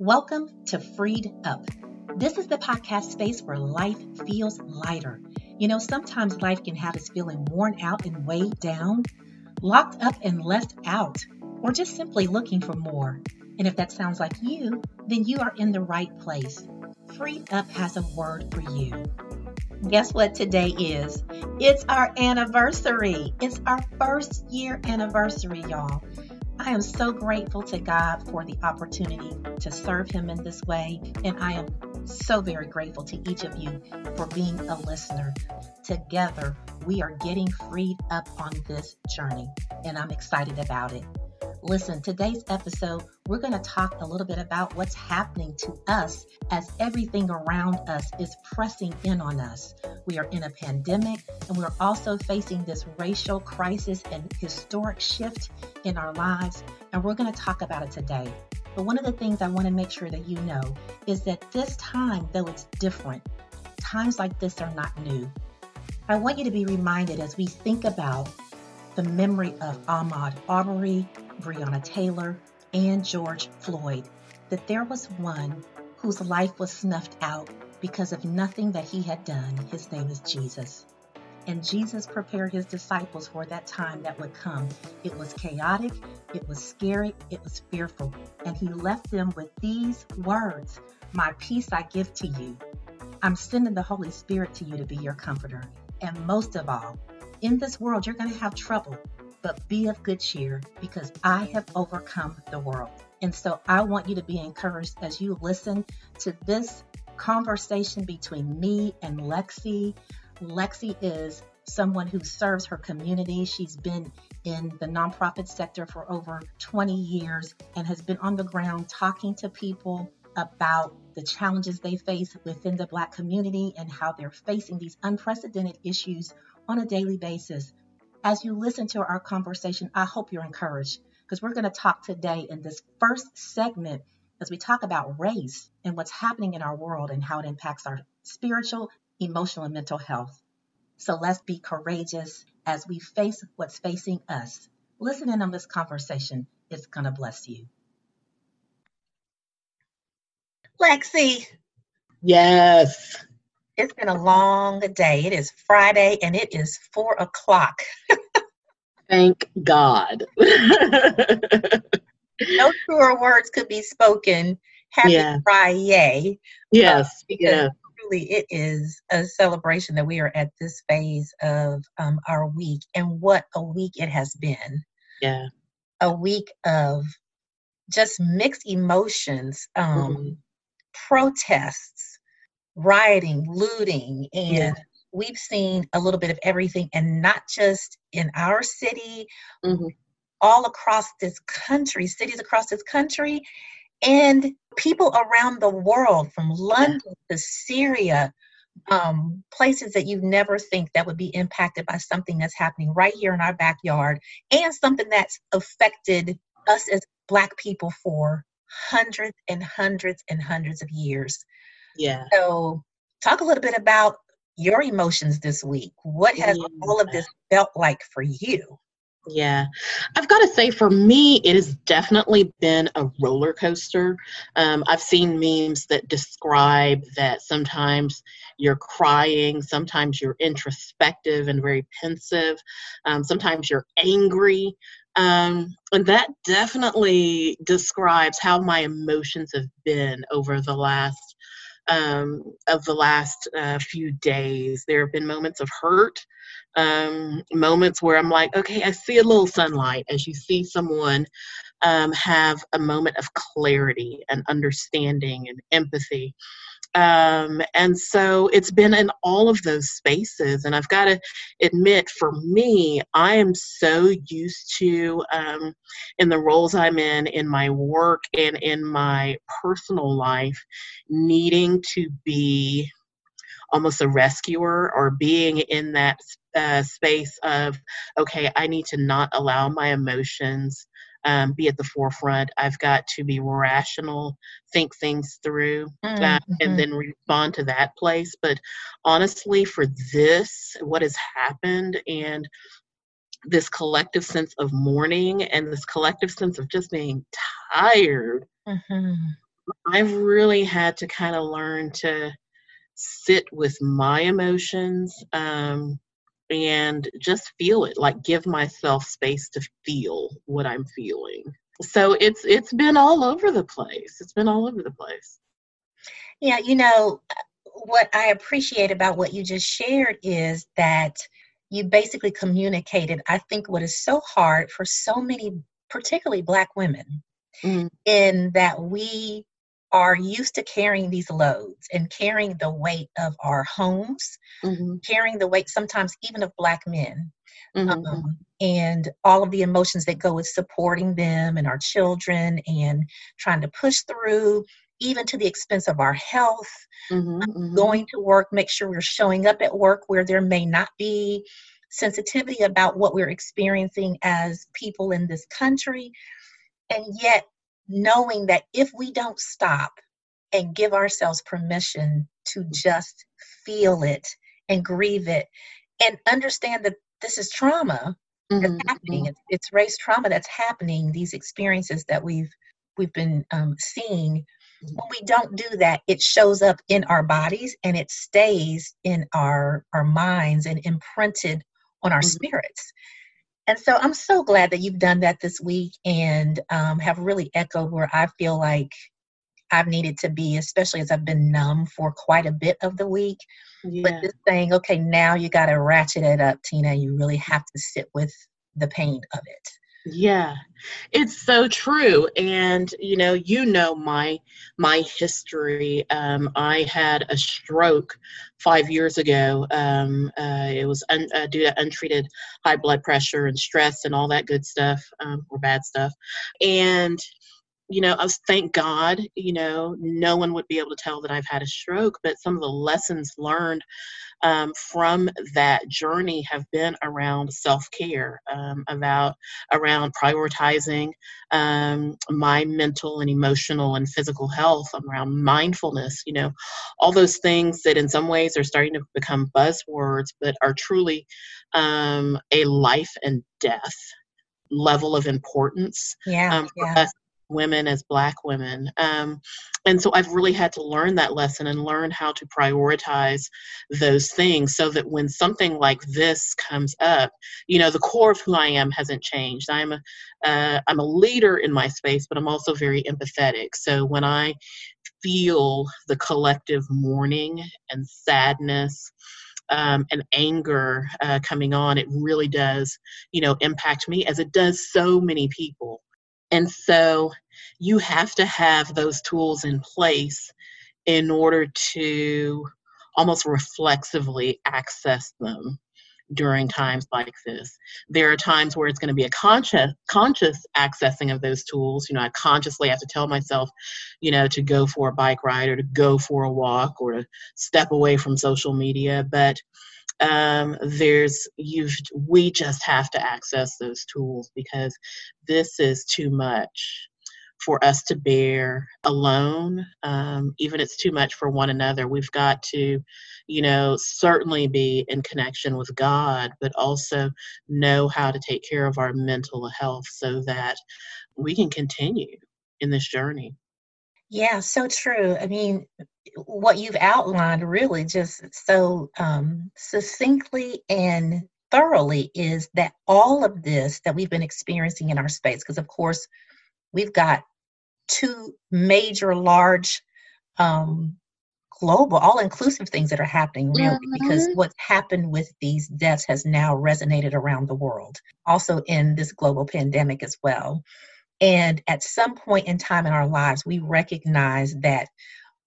Welcome to Freed Up. This is the podcast space where life feels lighter. You know, sometimes life can have us feeling worn out and weighed down, locked up and left out, or just simply looking for more. And if that sounds like you, then you are in the right place. Freed Up has a word for you. Guess what today is? It's our anniversary. It's our first year anniversary, y'all. I am so grateful to God for the opportunity to serve Him in this way, and I am so very grateful to each of you for being a listener. Together, we are getting freed up on this journey, and I'm excited about it. Listen, today's episode, we're going to talk a little bit about what's happening to us as everything around us is pressing in on us. We are in a pandemic and we're also facing this racial crisis and historic shift in our lives, and we're going to talk about it today. But one of the things I want to make sure that you know is that this time, though it's different, times like this are not new. I want you to be reminded as we think about the memory of Ahmaud Arbery, Breonna Taylor, and George Floyd that there was one whose life was snuffed out because of nothing that he had done. His name is Jesus. And Jesus prepared his disciples for that time that would come. It was chaotic, it was scary, it was fearful. And he left them with these words My peace I give to you. I'm sending the Holy Spirit to you to be your comforter. And most of all, in this world, you're going to have trouble but be of good cheer because I have overcome the world. And so I want you to be encouraged as you listen to this conversation between me and Lexi. Lexi is someone who serves her community. She's been in the nonprofit sector for over 20 years and has been on the ground talking to people about the challenges they face within the Black community and how they're facing these unprecedented issues on a daily basis. As you listen to our conversation, I hope you're encouraged because we're going to talk today in this first segment as we talk about race and what's happening in our world and how it impacts our spiritual, emotional, and mental health. So let's be courageous as we face what's facing us. Listening on this conversation is going to bless you. Lexi. Yes. It's been a long day. It is Friday and it is four o'clock. Thank God. no truer words could be spoken. Happy yeah. Friday. Yes. Uh, because yeah. truly it is a celebration that we are at this phase of um, our week and what a week it has been. Yeah. A week of just mixed emotions, um, mm-hmm. protests, rioting, looting, and yeah. we've seen a little bit of everything, and not just in our city, mm-hmm. All across this country, cities across this country, and people around the world, from London yeah. to Syria. Um, places that you never think that would be impacted by something that's happening right here in our backyard and something that's affected us as black people for hundreds and hundreds and hundreds of years yeah. So, talk a little bit about your emotions this week. What has yeah. all of this felt like for you? Yeah, I've got to say, for me, it has definitely been a roller coaster. Um, I've seen memes that describe that sometimes you're crying, sometimes you're introspective and very pensive, um, sometimes you're angry. Um, and that definitely describes how my emotions have been over the last um, of the last uh, few days. There have been moments of hurt, um, moments where I'm like, okay, I see a little sunlight as you see someone um, have a moment of clarity and understanding and empathy. Um, and so it's been in all of those spaces. And I've got to admit, for me, I am so used to, um, in the roles I'm in, in my work and in my personal life, needing to be almost a rescuer or being in that uh, space of, okay, I need to not allow my emotions um, be at the forefront. I've got to be rational, think things through, uh, mm-hmm. uh, and then respond to that place. But honestly, for this, what has happened and this collective sense of mourning and this collective sense of just being tired. Mm-hmm. I've really had to kind of learn to sit with my emotions um, and just feel it, like give myself space to feel what I'm feeling. So it's it's been all over the place. It's been all over the place. Yeah, you know, what I appreciate about what you just shared is that you basically communicated, I think, what is so hard for so many, particularly Black women, mm. in that we are used to carrying these loads and carrying the weight of our homes, mm-hmm. carrying the weight sometimes even of Black men. Mm-hmm. Um, and all of the emotions that go with supporting them and our children and trying to push through even to the expense of our health, mm-hmm, mm-hmm. going to work, make sure we're showing up at work where there may not be sensitivity about what we're experiencing as people in this country. And yet, knowing that if we don't stop and give ourselves permission to just feel it and grieve it and understand that this is trauma that's mm-hmm, happening, mm-hmm. it's, it's race trauma that's happening, these experiences that we've we've been um, seeing when we don't do that it shows up in our bodies and it stays in our our minds and imprinted on our mm-hmm. spirits and so i'm so glad that you've done that this week and um, have really echoed where i feel like i've needed to be especially as i've been numb for quite a bit of the week. Yeah. but just saying okay now you got to ratchet it up tina. You really have to sit with the pain of it yeah it's so true and you know you know my my history um, i had a stroke five years ago um, uh, it was un, uh, due to untreated high blood pressure and stress and all that good stuff um, or bad stuff and you know, I was thank God, you know, no one would be able to tell that I've had a stroke, but some of the lessons learned um, from that journey have been around self-care, um, about around prioritizing um, my mental and emotional and physical health, around mindfulness, you know, all those things that in some ways are starting to become buzzwords, but are truly um, a life and death level of importance yeah, um, for yeah. us women as black women. Um, and so i've really had to learn that lesson and learn how to prioritize those things so that when something like this comes up you know the core of who i am hasn't changed. I'm a am uh, a leader in my space but i'm also very empathetic. So when i feel the collective mourning and sadness um, and anger uh, coming on, it really does, you know, impact me as it does so many people. And so you have to have those tools in place in order to almost reflexively access them during times like this. There are times where it's going to be a conscious conscious accessing of those tools. You know, I consciously have to tell myself, you know, to go for a bike ride or to go for a walk or to step away from social media. But um, there's you we just have to access those tools because this is too much for us to bear alone. Um, even it's too much for one another. We've got to you know certainly be in connection with god but also know how to take care of our mental health so that we can continue in this journey yeah, so true. I mean, what you've outlined really just so um, succinctly and thoroughly is that all of this that we've been experiencing in our space, because of course, we've got two major, large, um, global, all inclusive things that are happening, really, mm-hmm. because what's happened with these deaths has now resonated around the world, also in this global pandemic as well. And at some point in time in our lives, we recognize that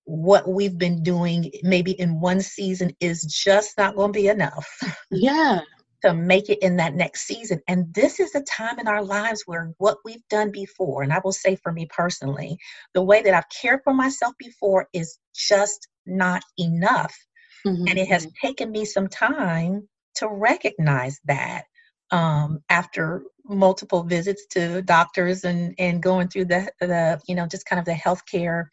what we've been doing maybe in one season is just not going to be enough. Yeah. to make it in that next season. And this is a time in our lives where what we've done before, and I will say for me personally, the way that I've cared for myself before is just not enough. Mm-hmm. And it has mm-hmm. taken me some time to recognize that um, after multiple visits to doctors and and going through the the you know just kind of the healthcare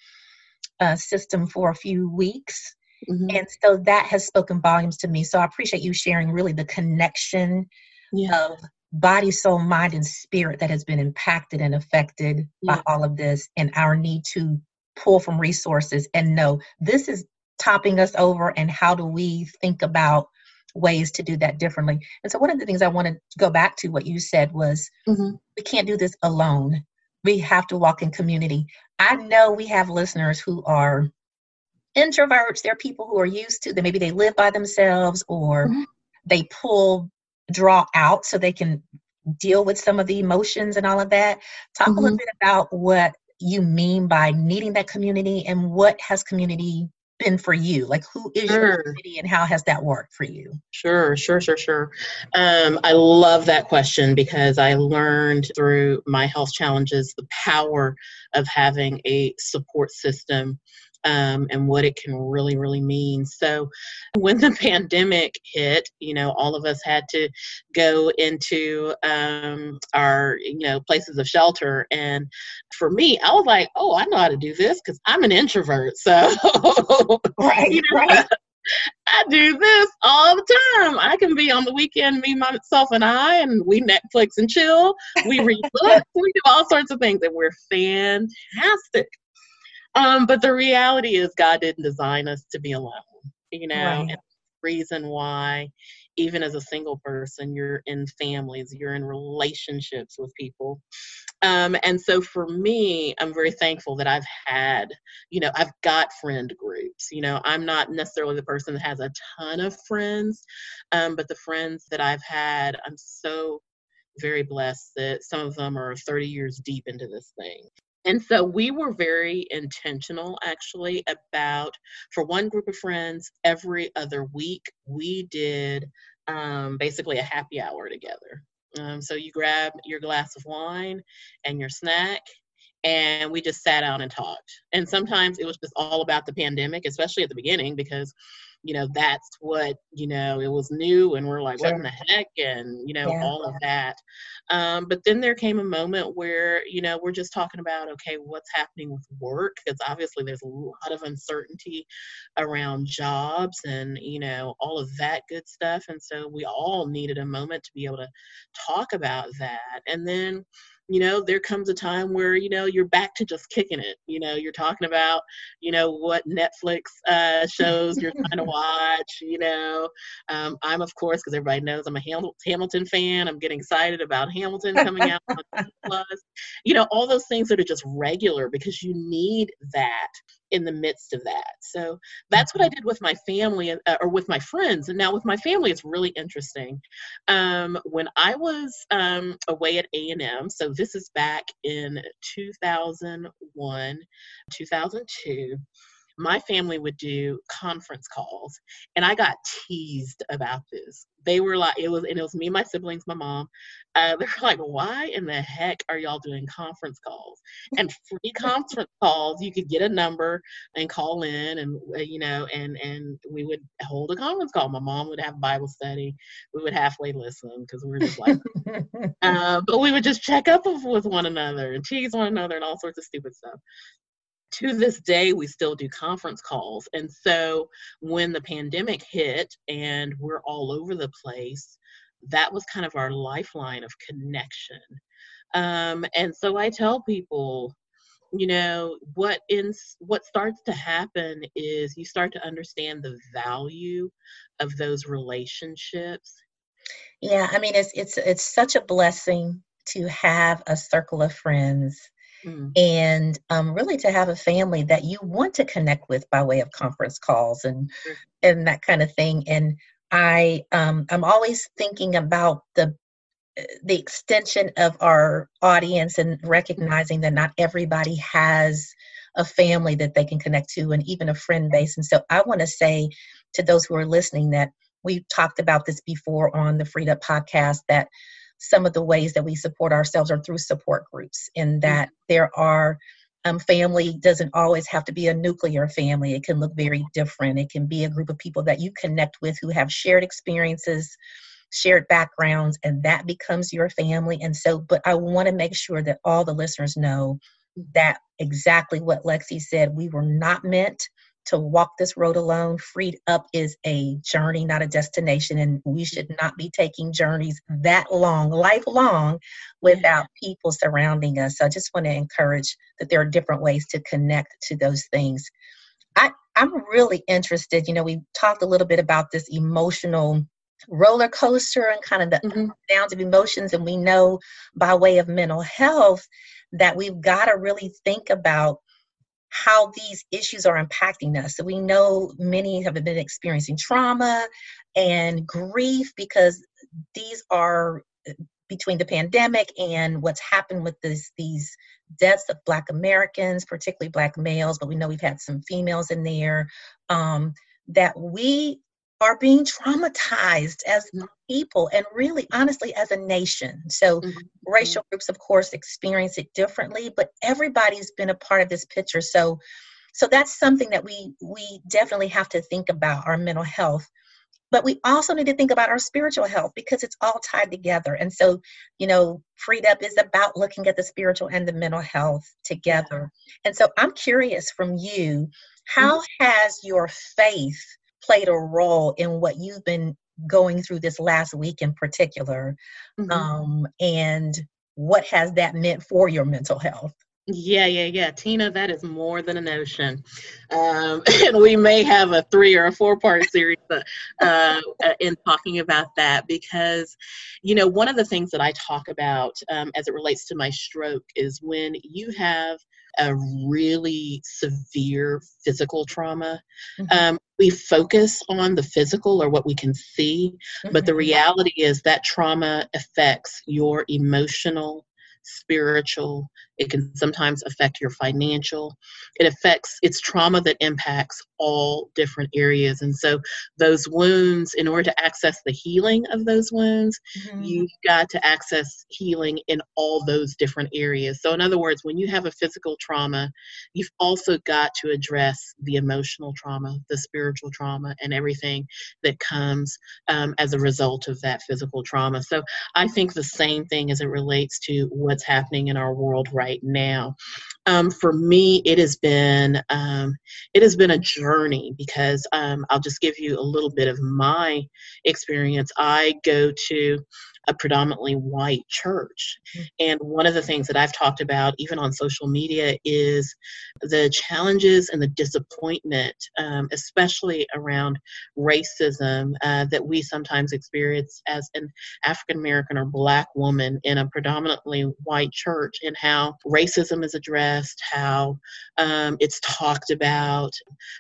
uh, system for a few weeks mm-hmm. and so that has spoken volumes to me so i appreciate you sharing really the connection yeah. of body soul mind and spirit that has been impacted and affected yeah. by all of this and our need to pull from resources and know this is topping us over and how do we think about ways to do that differently and so one of the things i wanted to go back to what you said was mm-hmm. we can't do this alone we have to walk in community i know we have listeners who are introverts they're people who are used to that maybe they live by themselves or mm-hmm. they pull draw out so they can deal with some of the emotions and all of that talk mm-hmm. a little mm-hmm. bit about what you mean by needing that community and what has community been for you? Like, who is sure. your community and how has that worked for you? Sure, sure, sure, sure. Um, I love that question because I learned through my health challenges the power of having a support system um, and what it can really, really mean. So, when the pandemic hit, you know, all of us had to go into um, our, you know, places of shelter. And for me, I was like, oh, I know how to do this because I'm an introvert. So, right, you know, right. I do this all the time. I can be on the weekend, me, myself, and I, and we Netflix and chill. We read books. We do all sorts of things, and we're fantastic. Um, but the reality is, God didn't design us to be alone, you know, right. and the reason why, even as a single person, you're in families, you're in relationships with people. Um, and so for me, I'm very thankful that I've had, you know, I've got friend groups. You know, I'm not necessarily the person that has a ton of friends, um, but the friends that I've had, I'm so very blessed that some of them are 30 years deep into this thing. And so we were very intentional actually about, for one group of friends, every other week we did um, basically a happy hour together. Um, so you grab your glass of wine and your snack, and we just sat down and talked. And sometimes it was just all about the pandemic, especially at the beginning, because you know that's what you know it was new and we're like sure. what in the heck? And you know yeah. all of that. Um, but then there came a moment where you know we're just talking about okay what's happening with work? Because obviously there's a lot of uncertainty around jobs and you know all of that good stuff. And so we all needed a moment to be able to talk about that. And then you know there comes a time where you know you're back to just kicking it you know you're talking about you know what netflix uh, shows you're trying to watch you know um, i'm of course because everybody knows i'm a Ham- hamilton fan i'm getting excited about hamilton coming out plus you know all those things that are just regular because you need that in the midst of that. So that's what I mm-hmm. did with my family uh, or with my friends. And now with my family, it's really interesting. Um, when I was um, away at A&M, so this is back in 2001, 2002, my family would do conference calls and i got teased about this. They were like it was and it was me my siblings my mom uh, they were like why in the heck are y'all doing conference calls? And free conference calls you could get a number and call in and uh, you know and and we would hold a conference call. My mom would have bible study. We would halfway listen because we were just like uh, but we would just check up with one another and tease one another and all sorts of stupid stuff to this day, we still do conference calls. And so when the pandemic hit and we're all over the place, that was kind of our lifeline of connection. Um, and so I tell people, you know, what in what starts to happen is you start to understand the value of those relationships. Yeah, I mean, it's it's it's such a blessing to have a circle of friends Mm. and um, really to have a family that you want to connect with by way of conference calls and mm. and that kind of thing and i um, i'm always thinking about the the extension of our audience and recognizing that not everybody has a family that they can connect to and even a friend base and so i want to say to those who are listening that we've talked about this before on the freed up podcast that some of the ways that we support ourselves are through support groups, in that there are um, family doesn't always have to be a nuclear family. It can look very different. It can be a group of people that you connect with who have shared experiences, shared backgrounds, and that becomes your family. And so, but I want to make sure that all the listeners know that exactly what Lexi said. We were not meant to walk this road alone. Freed Up is a journey, not a destination, and we should not be taking journeys that long, lifelong, without people surrounding us. So I just want to encourage that there are different ways to connect to those things. I, I'm really interested. You know, we talked a little bit about this emotional roller coaster and kind of the mm-hmm. downs of emotions. And we know by way of mental health that we've got to really think about how these issues are impacting us. So we know many have been experiencing trauma and grief because these are uh, between the pandemic and what's happened with this, these deaths of Black Americans, particularly Black males, but we know we've had some females in there, um, that we are being traumatized as mm-hmm. people and really honestly as a nation so mm-hmm. racial groups of course experience it differently but everybody's been a part of this picture so so that's something that we we definitely have to think about our mental health but we also need to think about our spiritual health because it's all tied together and so you know freed up is about looking at the spiritual and the mental health together and so i'm curious from you how mm-hmm. has your faith played a role in what you've been going through this last week in particular mm-hmm. um, and what has that meant for your mental health yeah, yeah, yeah. Tina, that is more than a notion. Um, and we may have a three or a four part series uh, uh, in talking about that because, you know, one of the things that I talk about um, as it relates to my stroke is when you have a really severe physical trauma. Mm-hmm. Um, we focus on the physical or what we can see, mm-hmm. but the mm-hmm. reality is that trauma affects your emotional, spiritual, it can sometimes affect your financial. It affects, it's trauma that impacts all different areas. And so, those wounds, in order to access the healing of those wounds, mm-hmm. you've got to access healing in all those different areas. So, in other words, when you have a physical trauma, you've also got to address the emotional trauma, the spiritual trauma, and everything that comes um, as a result of that physical trauma. So, I think the same thing as it relates to what's happening in our world right right now. Um, for me, it has been um, it has been a journey because um, I'll just give you a little bit of my experience. I go to a predominantly white church. Mm-hmm. And one of the things that I've talked about, even on social media, is the challenges and the disappointment, um, especially around racism, uh, that we sometimes experience as an African American or Black woman in a predominantly white church, and how racism is addressed, how um, it's talked about,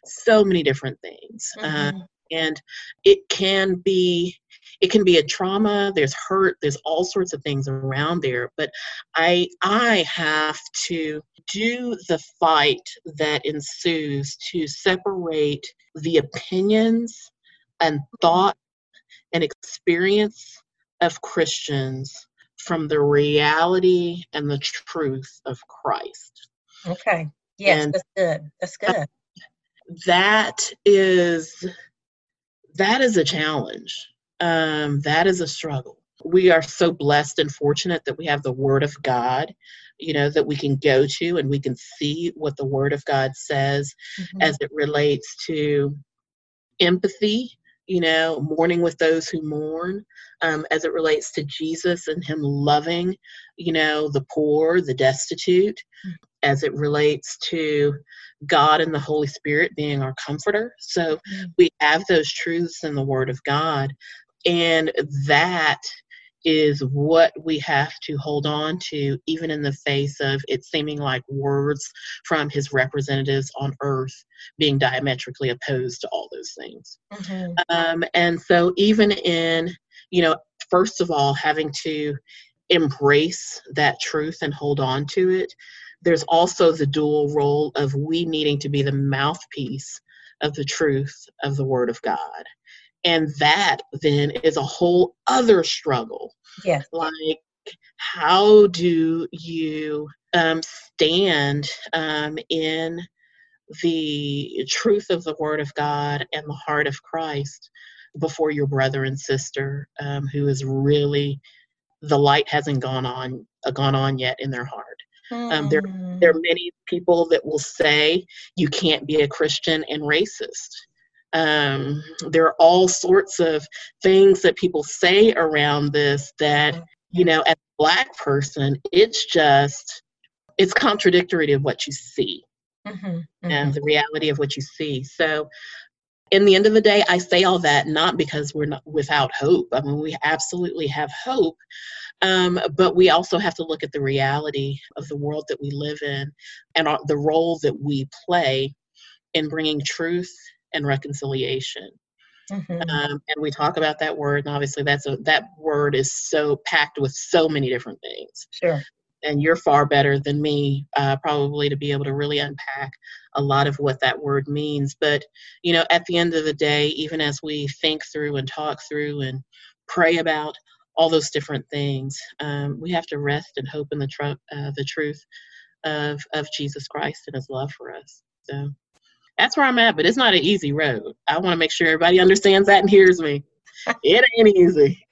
so many different things. Mm-hmm. Uh, and it can be it can be a trauma there's hurt there's all sorts of things around there but i i have to do the fight that ensues to separate the opinions and thought and experience of christians from the reality and the truth of christ. Okay. Yes and that's good. That's good. That is that is a challenge um, that is a struggle. We are so blessed and fortunate that we have the Word of God, you know, that we can go to and we can see what the Word of God says mm-hmm. as it relates to empathy, you know, mourning with those who mourn, um, as it relates to Jesus and Him loving, you know, the poor, the destitute, mm-hmm. as it relates to God and the Holy Spirit being our comforter. So mm-hmm. we have those truths in the Word of God, and that is what we have to hold on to, even in the face of it seeming like words from his representatives on earth being diametrically opposed to all those things. Mm-hmm. Um, and so, even in, you know, first of all, having to embrace that truth and hold on to it, there's also the dual role of we needing to be the mouthpiece of the truth of the Word of God and that then is a whole other struggle yes like how do you um, stand um, in the truth of the word of god and the heart of christ before your brother and sister um, who is really the light hasn't gone on uh, gone on yet in their heart Mm. Um, there, there are hmm. many people that will say you can't be a Christian and racist. Um, there are all sorts of things that people say around this that, you know, as a black person, it's just, it's contradictory to what you see mm-hmm, mm-hmm. and the reality of what you see. So in the end of the day, I say all that not because we're not without hope. I mean, we absolutely have hope, um, but we also have to look at the reality of the world that we live in and our, the role that we play in bringing truth and reconciliation. Mm-hmm. Um, and we talk about that word, and obviously, that's a that word is so packed with so many different things. Sure and you're far better than me uh, probably to be able to really unpack a lot of what that word means but you know at the end of the day even as we think through and talk through and pray about all those different things um, we have to rest and hope in the, tr- uh, the truth of, of jesus christ and his love for us so that's where i'm at but it's not an easy road i want to make sure everybody understands that and hears me it ain't easy.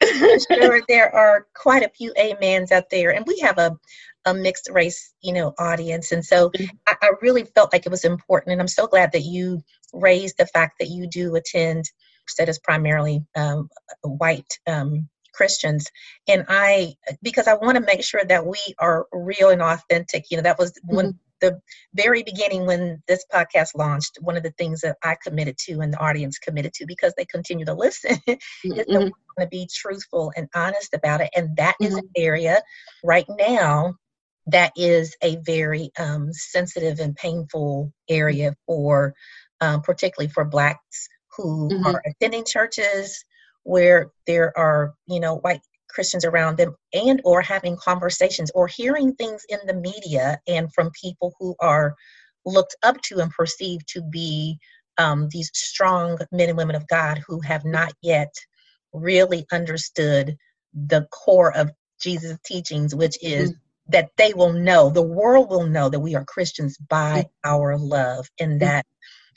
sure, there are quite a few amens out there, and we have a a mixed race, you know, audience, and so mm-hmm. I, I really felt like it was important, and I'm so glad that you raised the fact that you do attend that is primarily um, white um, Christians. And I, because I want to make sure that we are real and authentic, you know, that was mm-hmm. when the very beginning when this podcast launched, one of the things that I committed to and the audience committed to because they continue to listen mm-hmm. is to to be truthful and honest about it. And that mm-hmm. is an area right now that is a very um, sensitive and painful area for, um, particularly for Blacks who mm-hmm. are attending churches where there are, you know, white Christians around them and or having conversations or hearing things in the media and from people who are looked up to and perceived to be um, these strong men and women of God who have not yet really understood the core of Jesus' teachings, which is mm-hmm. that they will know, the world will know that we are Christians by mm-hmm. our love, and that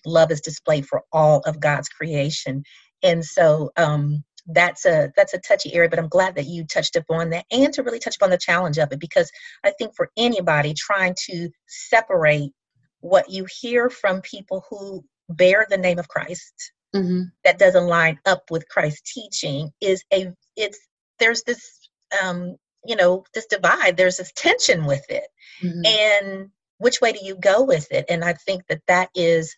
love is displayed for all of God's creation. And so, um, that's a that's a touchy area but i'm glad that you touched upon that and to really touch upon the challenge of it because i think for anybody trying to separate what you hear from people who bear the name of christ mm-hmm. that doesn't line up with christ's teaching is a it's there's this um you know this divide there's this tension with it mm-hmm. and which way do you go with it and i think that that is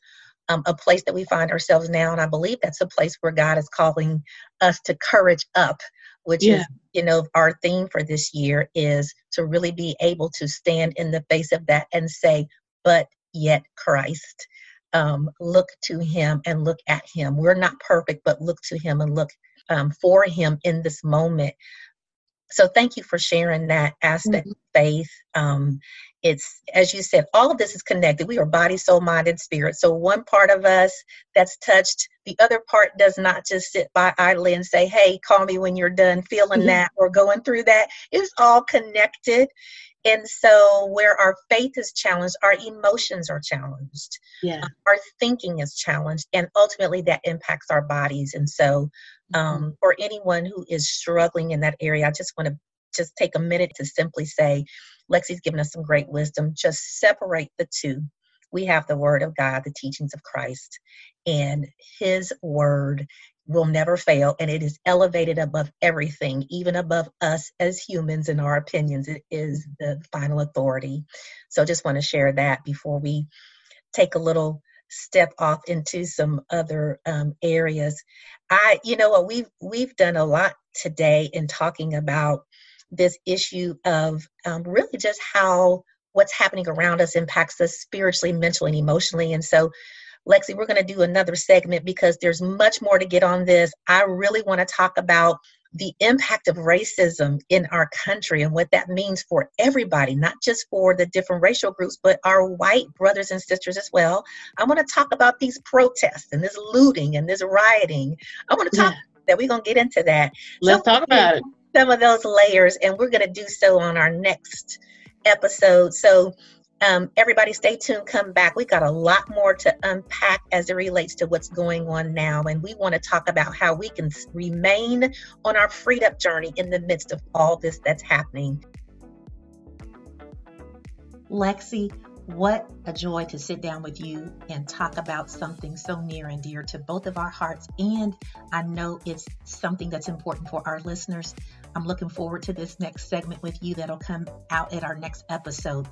um, a place that we find ourselves now. And I believe that's a place where God is calling us to courage up, which yeah. is, you know, our theme for this year is to really be able to stand in the face of that and say, but yet Christ. Um, look to him and look at him. We're not perfect, but look to him and look um, for him in this moment. So thank you for sharing that aspect mm-hmm. of faith. Um, it's as you said all of this is connected we are body soul mind and spirit so one part of us that's touched the other part does not just sit by idly and say hey call me when you're done feeling mm-hmm. that or going through that it's all connected and so where our faith is challenged our emotions are challenged yeah our thinking is challenged and ultimately that impacts our bodies and so. Um, for anyone who is struggling in that area i just want to just take a minute to simply say Lexi's given us some great wisdom. Just separate the two. We have the Word of God, the teachings of Christ, and His Word will never fail, and it is elevated above everything, even above us as humans and our opinions. It is the final authority. So, just want to share that before we take a little step off into some other um, areas. I, you know what, we've we've done a lot today in talking about this issue of um, really just how what's happening around us impacts us spiritually, mentally, and emotionally. And so, Lexi, we're going to do another segment because there's much more to get on this. I really want to talk about the impact of racism in our country and what that means for everybody, not just for the different racial groups, but our white brothers and sisters as well. I want to talk about these protests and this looting and this rioting. I want to talk yeah. that we're going to get into that. Let's so, talk about it some of those layers, and we're going to do so on our next episode. So, um, everybody, stay tuned. Come back. We got a lot more to unpack as it relates to what's going on now, and we want to talk about how we can remain on our freed up journey in the midst of all this that's happening. Lexi, what a joy to sit down with you and talk about something so near and dear to both of our hearts. And I know it's something that's important for our listeners. I'm looking forward to this next segment with you that'll come out at our next episode.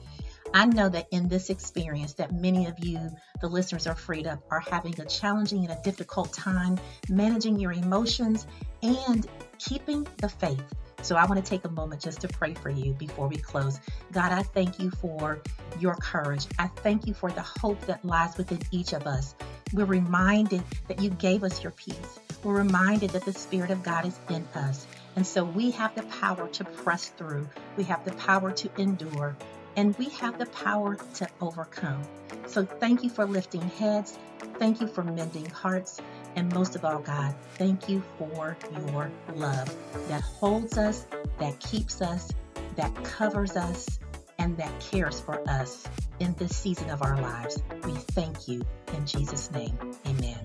I know that in this experience that many of you, the listeners are freed up, are having a challenging and a difficult time managing your emotions and keeping the faith. So I want to take a moment just to pray for you before we close. God, I thank you for your courage. I thank you for the hope that lies within each of us. We're reminded that you gave us your peace. We're reminded that the Spirit of God is in us. And so we have the power to press through. We have the power to endure and we have the power to overcome. So thank you for lifting heads. Thank you for mending hearts. And most of all, God, thank you for your love that holds us, that keeps us, that covers us, and that cares for us in this season of our lives. We thank you in Jesus' name. Amen.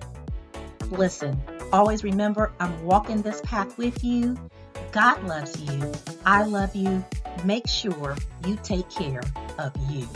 Listen, always remember I'm walking this path with you. God loves you. I love you make sure you take care of you.